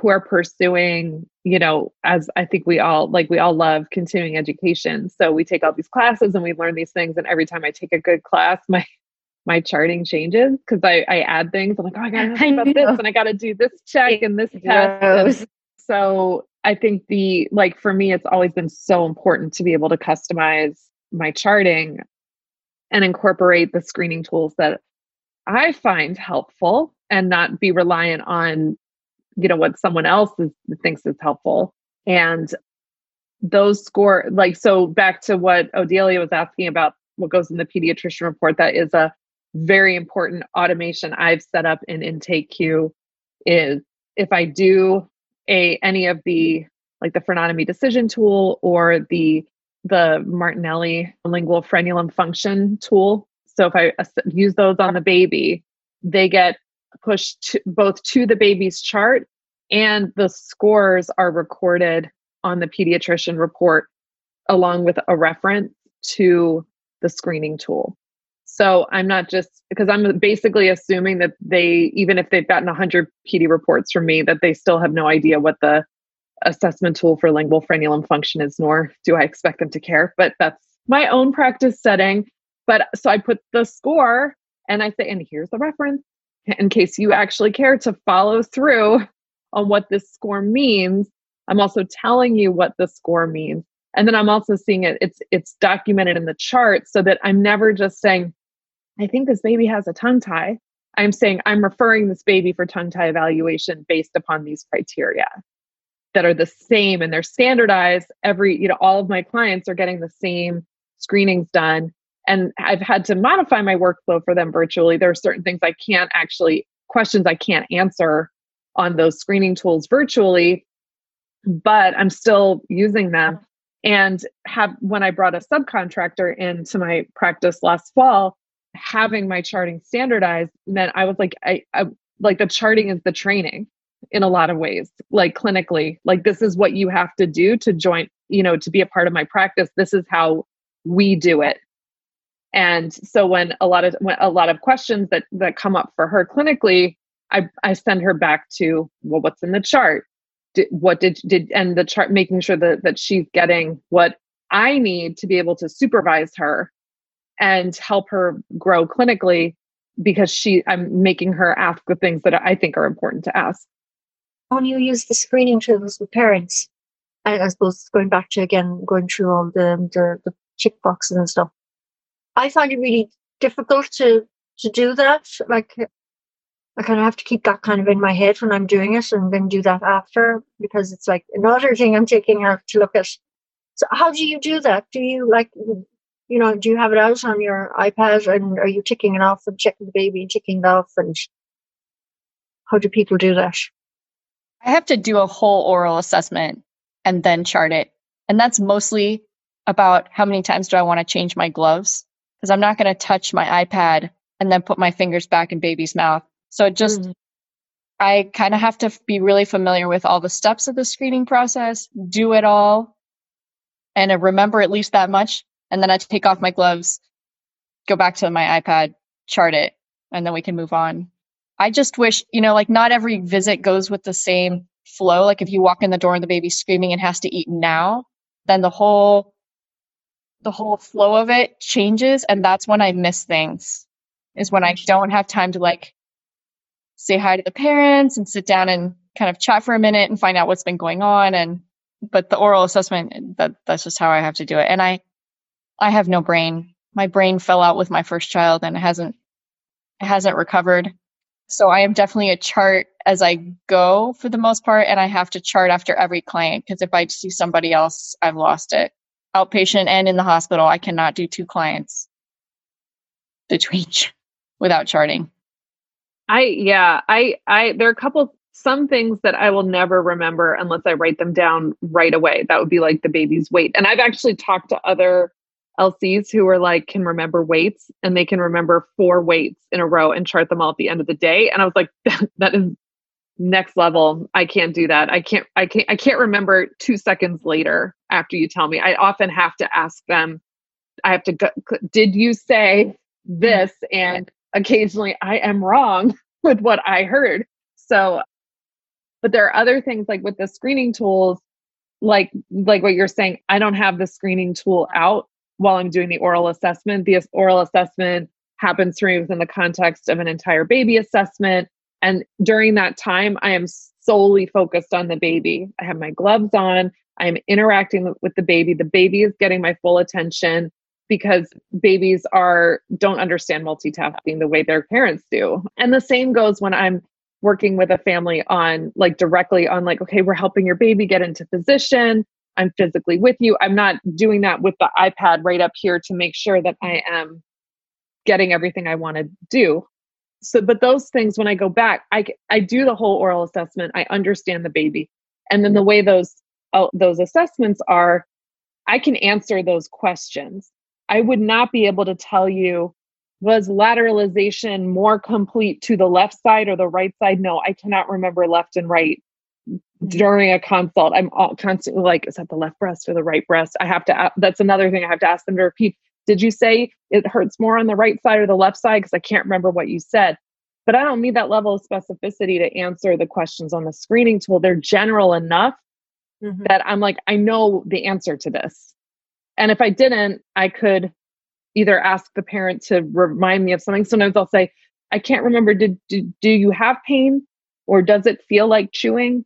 who are pursuing you know as i think we all like we all love continuing education. So we take all these classes and we learn these things and every time i take a good class my my charting changes because I, I add things. I'm like oh i gotta *laughs* know about this and i gotta do this check and this test. And so i think the like for me it's always been so important to be able to customize my charting and incorporate the screening tools that i find helpful and not be reliant on you know what someone else is, thinks is helpful. And those score like so back to what odelia was asking about what goes in the pediatrician report that is a very important automation i've set up in IntakeQ is if i do a any of the like the frenotomy decision tool or the the martinelli lingual frenulum function tool so if i use those on the baby they get pushed to, both to the baby's chart and the scores are recorded on the pediatrician report along with a reference to the screening tool. So I'm not just because I'm basically assuming that they, even if they've gotten 100 PD reports from me, that they still have no idea what the assessment tool for lingual frenulum function is, nor do I expect them to care. But that's my own practice setting. But so I put the score and I say, and here's the reference in case you actually care to follow through on what this score means. I'm also telling you what the score means. And then I'm also seeing it, it's it's documented in the chart so that I'm never just saying, I think this baby has a tongue tie. I'm saying I'm referring this baby for tongue tie evaluation based upon these criteria that are the same and they're standardized. Every, you know, all of my clients are getting the same screenings done and I've had to modify my workflow for them virtually. There are certain things I can't actually, questions I can't answer on those screening tools virtually, but I'm still using them. And have when I brought a subcontractor into my practice last fall, having my charting standardized meant I was like, I, I like the charting is the training in a lot of ways, like clinically. Like this is what you have to do to join, you know, to be a part of my practice. This is how we do it. And so when a lot of when a lot of questions that that come up for her clinically, I I send her back to well, what's in the chart? Did, what did did and the chart making sure that that she's getting what I need to be able to supervise her and help her grow clinically because she I'm making her ask the things that I think are important to ask. When you use the screening tools with parents, I, I suppose going back to again going through all the the, the boxes and stuff. I find it really difficult to to do that. Like I kind of have to keep that kind of in my head when I'm doing it and then do that after because it's like another thing I'm taking out to look at. So how do you do that? Do you like you know, do you have it out on your iPad and are you ticking it off and checking the baby and ticking it off and how do people do that? I have to do a whole oral assessment and then chart it. And that's mostly about how many times do I want to change my gloves because I'm not going to touch my iPad and then put my fingers back in baby's mouth. So just, mm-hmm. I kind of have to be really familiar with all the steps of the screening process, do it all, and remember at least that much. And then I take off my gloves, go back to my iPad, chart it, and then we can move on. I just wish, you know, like not every visit goes with the same flow. Like if you walk in the door and the baby's screaming and has to eat now, then the whole the whole flow of it changes and that's when I miss things. Is when I don't have time to like say hi to the parents and sit down and kind of chat for a minute and find out what's been going on and but the oral assessment that that's just how I have to do it. And I I have no brain. My brain fell out with my first child and it hasn't it hasn't recovered. So I am definitely a chart as I go for the most part and I have to chart after every client because if I see somebody else, I've lost it outpatient and in the hospital. I cannot do two clients between *laughs* without charting. I yeah, I I there are a couple some things that I will never remember unless I write them down right away. That would be like the baby's weight. And I've actually talked to other LCs who are like can remember weights and they can remember four weights in a row and chart them all at the end of the day. And I was like, *laughs* that, is next level. I can't do that. I can't i can't i can't remember two seconds later after you tell me. I often have to ask them i have to go did you say this? And occasionally i am wrong *laughs* with what i heard. So but there are other things like with the screening tools like like what you're saying i don't have the screening tool out while i'm doing the oral assessment the oral assessment happens to me within the context of an entire baby assessment and during that time, I am solely focused on the baby. I have my gloves on. I am interacting with the baby. The baby is getting my full attention because babies are don't understand multitasking the way their parents do. And the same goes when I'm working with a family on like directly on like okay, we're helping your baby get into position. I'm physically with you. I'm not doing that with the iPad right up here to make sure that I am getting everything I want to do. So but those things when i go back i i do the whole oral assessment. I understand the baby. And then the way those uh, those assessments are i can answer those questions. I would not be able to tell you was lateralization more complete to the left side or the right side? No i cannot remember left and right during a consult i'm all constantly like is that the left breast or the right breast i have to that's another thing i have to ask them to repeat did you say it hurts more on the right side or the left side? Because I can't remember what you said. But I don't need that level of specificity to answer the questions on the screening tool. They're general enough mm-hmm. that I'm like, I know the answer to this. And if I didn't, I could either ask the parent to remind me of something. Sometimes I'll say, I can't remember, did, did do you have pain or does it feel like chewing?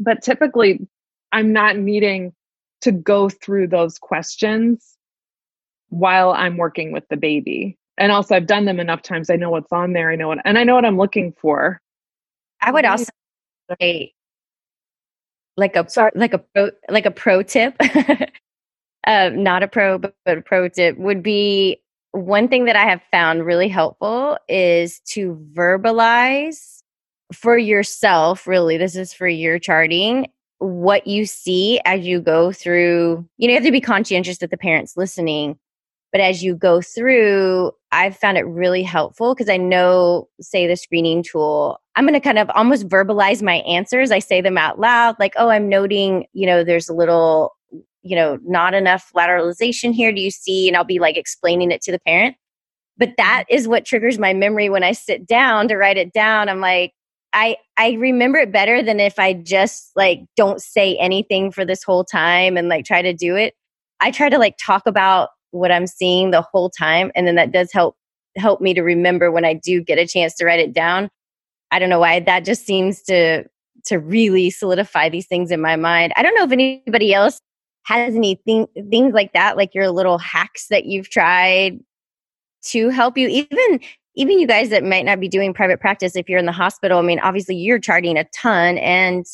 But typically, I'm not needing to go through those questions while I'm working with the baby. And also I've done them enough times. I know what's on there. I know what and I know what I'm looking for. I would also say like a Sorry. like a pro like a pro tip. *laughs* uh, not a pro, but, but a pro tip would be one thing that I have found really helpful is to verbalize for yourself, really, this is for your charting, what you see as you go through, you know, you have to be conscientious that the parents listening. But as you go through, I've found it really helpful because I know, say, the screening tool, I'm going to kind of almost verbalize my answers. I say them out loud, like, oh, I'm noting, you know, there's a little, you know, not enough lateralization here. Do you see? And I'll be like explaining it to the parent. But that mm-hmm. is what triggers my memory when I sit down to write it down. I'm like, I I remember it better than if I just like don't say anything for this whole time and like try to do it. I try to like talk about what I'm seeing the whole time and then that does help help me to remember when I do get a chance to write it down. I don't know why that just seems to to really solidify these things in my mind. I don't know if anybody else has anything things like that like your little hacks that you've tried to help you even even you guys that might not be doing private practice if you're in the hospital i mean obviously you're charting a ton and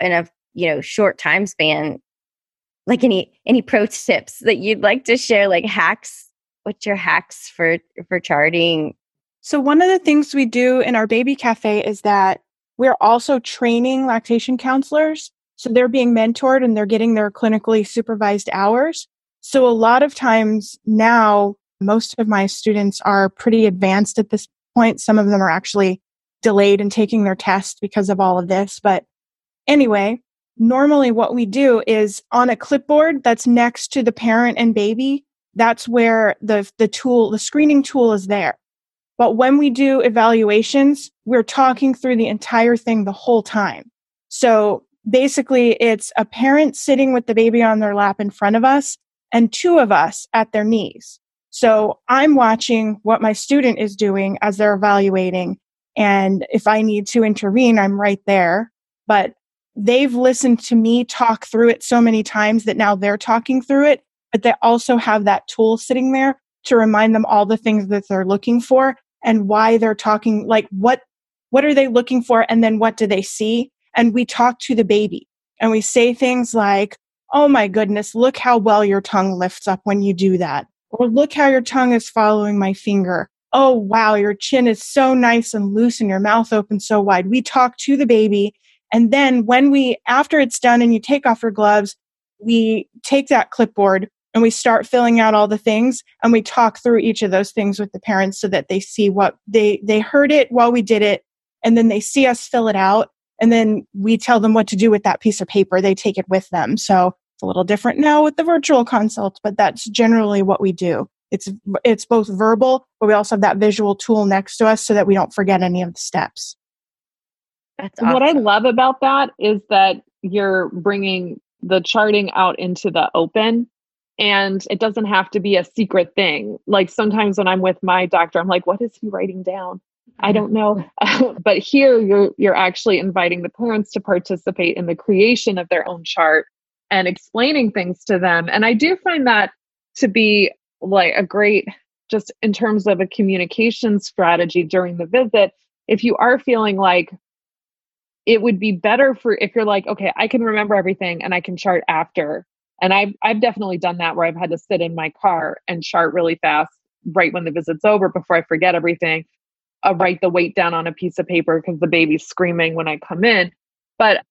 in a you know short time span. Like any any pro *laughs* tips that you'd like to share like hacks what's your hacks for for charting? So one of the things we do in our baby cafe is that we're also training lactation counselors. So they're being mentored and they're getting their clinically supervised hours. So a lot of times now most of my students are pretty advanced at this point. Some of them are actually delayed in taking their test because of all of this. But anyway, normally what we do is on a clipboard that's next to the parent and baby, that's where the, the tool, the screening tool is there. But when we do evaluations, we're talking through the entire thing the whole time. So basically it's a parent sitting with the baby on their lap in front of us and two of us at their knees. So I'm watching what my student is doing as they're evaluating. And if I need to intervene, I'm right there. But they've listened to me talk through it so many times that now they're talking through it, but they also have that tool sitting there to remind them all the things that they're looking for and why they're talking, like what, what are they looking for? And then what do they see? And we talk to the baby and we say things like, Oh my goodness, look how well your tongue lifts up when you do that. Or look how your tongue is following my finger. Oh, wow, your chin is so nice and loose and your mouth open so wide. We talk to the baby. And then when we, after it's done and you take off your gloves, we take that clipboard and we start filling out all the things and we talk through each of those things with the parents so that they see what they, they heard it while we did it. And then they see us fill it out. And then we tell them what to do with that piece of paper. They take it with them. So it's a little different now with the virtual consults, but that's generally what we do. It's it's both verbal, but we also have that visual tool next to us so that we don't forget any of the steps. That's awesome. What I love about that is that you're bringing the charting out into the open and it doesn't have to be a secret thing. Like sometimes when I'm with my doctor, I'm like, what is he writing down? I mm-hmm. don't know. *laughs* but here you're you're actually inviting the parents to participate in the creation of their own chart and explaining things to them. And I do find that to be like a great, just in terms of a communication strategy during the visit. If you are feeling like it would be better for if you're like, okay, I can remember everything and I can chart after. And I've I've definitely done that where I've had to sit in my car and chart really fast right when the visit's over before I forget everything. I'll write the weight down on a piece of paper because the baby's screaming when I come in. But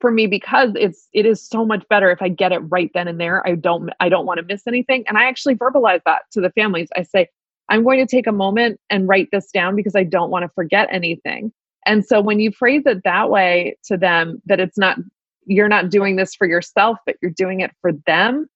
for me because it's it is so much better if I get it right then and there. I don't I don't want to miss anything. And I actually verbalize that to the families. I say, I'm going to take a moment and write this down because I don't want to forget anything. And so when you phrase it that way to them, that it's not you're not doing this for yourself, but you're doing it for them,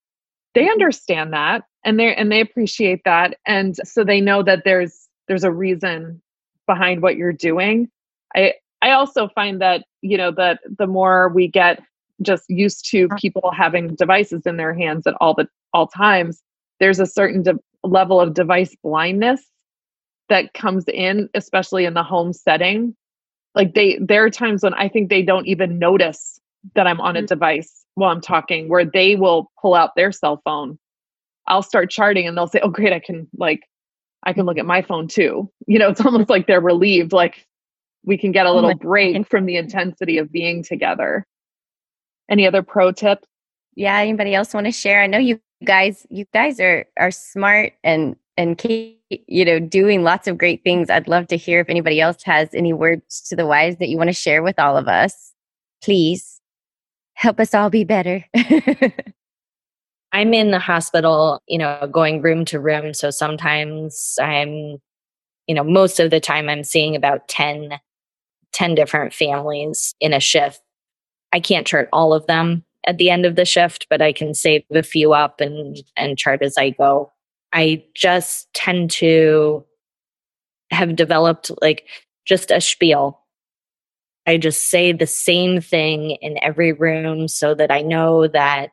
they understand that and they and they appreciate that. And so they know that there's there's a reason behind what you're doing. I I also find that, you know, that the more we get just used to uh-huh. people having devices in their hands at all the all times, there's a certain de- level of device blindness that comes in, especially in the home setting. Like they there are times when I think they don't even notice that I'm on a mm-hmm. device while I'm talking, where they will pull out their cell phone. I'll start charting and they'll say, Oh great, I can like I can look at my phone too. You know, it's *laughs* almost like they're relieved, like we can get a oh little break from the intensity of being together. Any other pro tips? Yeah, anybody else want to share? I know you guys you guys are are smart and and keep, you know doing lots of great things. I'd love to hear if anybody else has any words to the wise that you want to share with all of us. Please. help us all be better. *laughs* I'm in the hospital, you know, going room to room. So sometimes I'm, you know, most of the time I'm seeing about 10, 10 different families in a shift. I can't chart all of them at the end of the shift, but I can save a few up and, and chart as I go. I just tend to have developed like just a spiel. I just say the same thing in every room so that I know that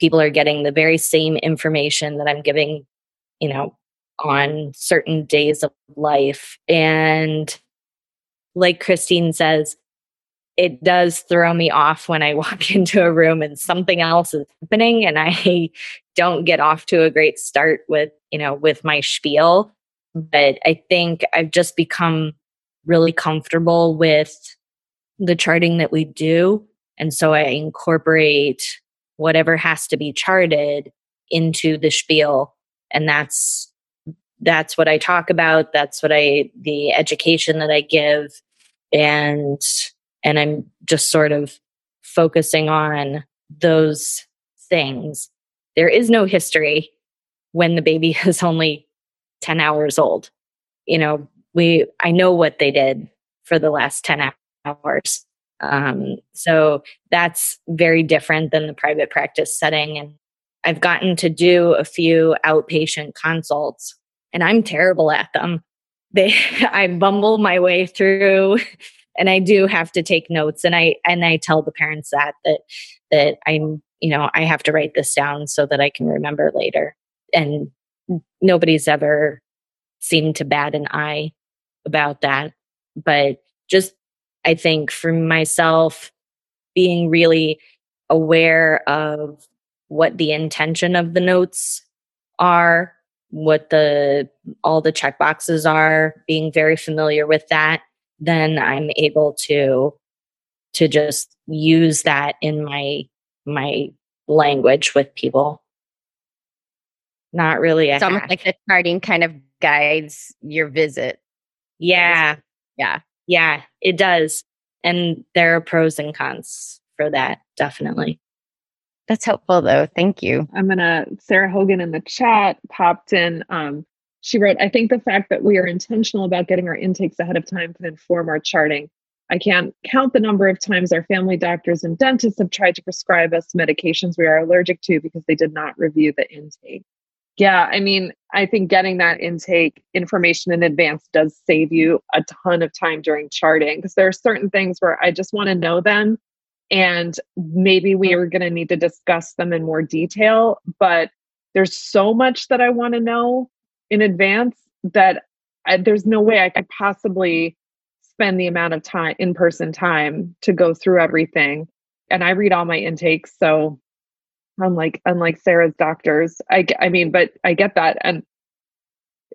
people are getting the very same information that I'm giving, you know, on certain days of life. And like Christine says, it does throw me off when I *laughs* walk into a room and something else is happening and I *laughs* don't get off to a great start with, you know, with my spiel. But I think I've just become really comfortable with the charting that we do. And so I incorporate whatever has to be charted into the spiel and that's that's what i talk about that's what i the education that i give and and i'm just sort of focusing on those things there is no history when the baby *laughs* is only 10 hours old you know we i know what they did for the last 10 hours um, so that's very different than the private practice setting. And I've gotten to do a few outpatient consults and I'm terrible at them. They, *laughs* I bumble my way through and I do have to take notes and I, and I tell the parents that, that, that I'm, you know, I have to write this down so that I can remember later. And nobody's ever seemed to bat an eye about that. But just I think for myself, being really aware of what the intention of the notes are, what the all the check boxes are, being very familiar with that, then I'm able to to just use that in my my language with people. Not really. It's almost like the charting kind of guides your visit. Yeah. Yeah. Yeah, it does. And there are pros and cons for that, definitely. That's helpful though. Thank you. I'm gonna Sarah Hogan in the chat popped in. Um, she wrote, I think the fact that we are intentional about getting our intakes ahead of time can inform our charting. I can't count the number of times our family doctors and dentists have tried to prescribe us medications we are allergic to because they did not review the intake. Yeah, I mean, I think getting that intake information in advance does save you a ton of time during charting because there are certain things where I just want to know them and maybe we mm-hmm. are going to need to discuss them in more detail, but there's so much that I want to know in advance that I, there's no way I could possibly spend the amount of time in person time to go through everything. And I read all my intakes, so unlike unlike Sarah's doctors. I I mean, but I get that, and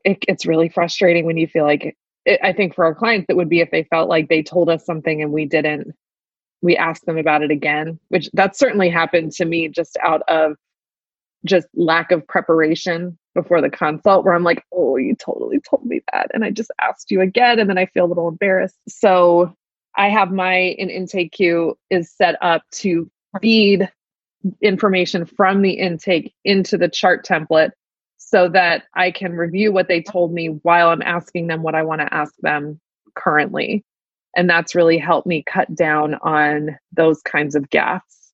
it, it's really frustrating when you feel like. It, I think for our clients, it would be if they felt like they told us something and we didn't. We asked them about it again, which that certainly happened to me just out of just lack of preparation before the consult where I'm like, oh, you totally told me that. And I just asked you again. And then I feel a little embarrassed. So I have my an IntakeQ is set up to feed information from the intake into the chart template so that I can review what they told me while I'm asking them what I want to ask them currently. And that's really helped me cut down on those kinds of gaps.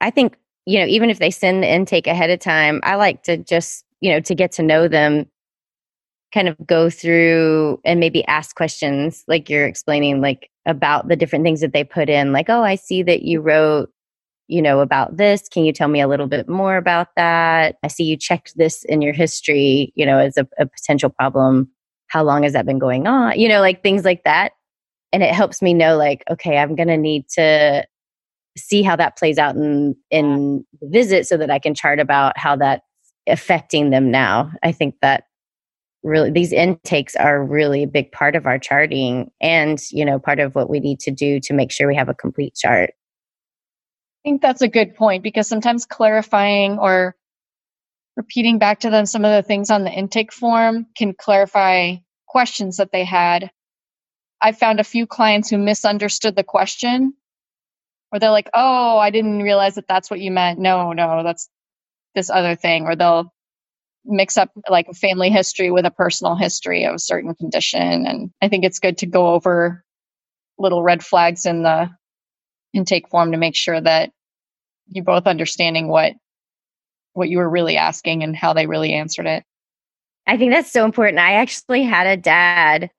I think, you know, even if they send the intake ahead of time, I like to just, you know, to get to know them, kind of go through and maybe ask questions like you're explaining, like about the different things that they put in. Like, oh, I see that you wrote you know, about this. Can you tell me a little bit more about that? I see you checked this in your history, you know, as a, a potential problem. How long has that been going on? You know, like things like that. And it helps me know, like, okay, I'm going to need to see how that plays out in in the visit so that I can chart about how that's affecting them now. I think that really these intakes are really a big part of our charting and you know part of what we need to do to make sure we have a complete chart I think that's a good point because sometimes clarifying or repeating back to them some of the things on the intake form can clarify questions that they had. I found a few clients who misunderstood the question or they're like, "Oh, I didn't realize that that's what you meant." No, no, that's this other thing, or they'll mix up like a family history with a personal history of a certain condition, and I think it's good to go over little red flags in the intake form to make sure that you both understanding what what you were really asking and how they really answered it. I think that's so important. I actually had a dad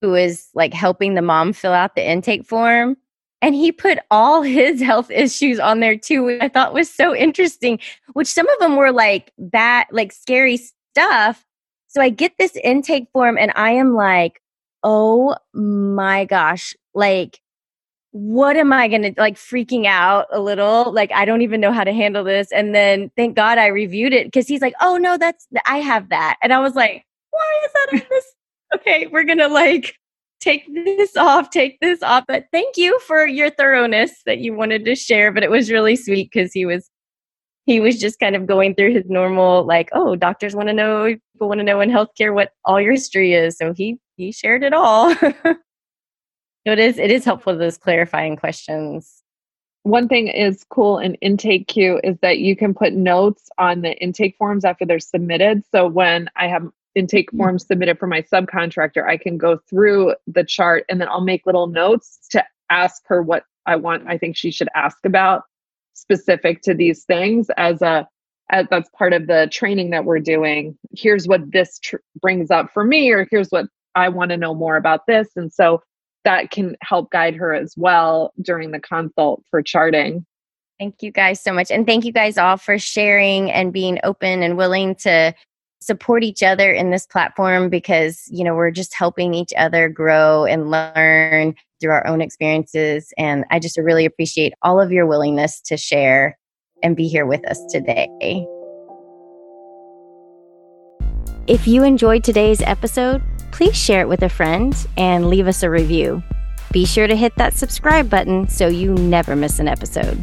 who was like helping the mom fill out the intake form and he put all *laughs* his health issues on there too which i thought was so interesting which some of them were like bad like scary stuff so i get this intake form and i am like oh my gosh like what am I going to like freaking out a little? Like, I don't even know how to handle this. And then thank God I reviewed it because he's like, oh no, that's, I have that. And I was like, why is that on this? Okay, we're going to like take this off, take this off. But thank you for your thoroughness that you wanted to share. But it was really sweet because he was, he was just kind of going through his normal, like, oh, doctors want to know, people want to know in healthcare what all your history is. So he, he shared it all. *laughs* So it is it is helpful those clarifying questions. One thing is cool in IntakeQ is that you can put notes on the intake forms after they're submitted. So when I have intake mm. forms submitted for my subcontractor, I can go through the chart and then I'll make little notes to ask her what I want I think she should ask about specific to these things as a as that's part of the training that we're doing. Here's what this tr- brings up for me or here's what I want to know more about this and so that can help guide her as well during the consult for charting. Thank you guys so much. And thank you guys all for sharing and being open and willing to support each other in this platform because, you know, we're just helping each other grow and learn through our own experiences. And I just really appreciate all of your willingness to share and be here with us today. If you enjoyed today's episode, please share it with a friend and leave us a review. Be sure to hit that subscribe button so you never miss an episode.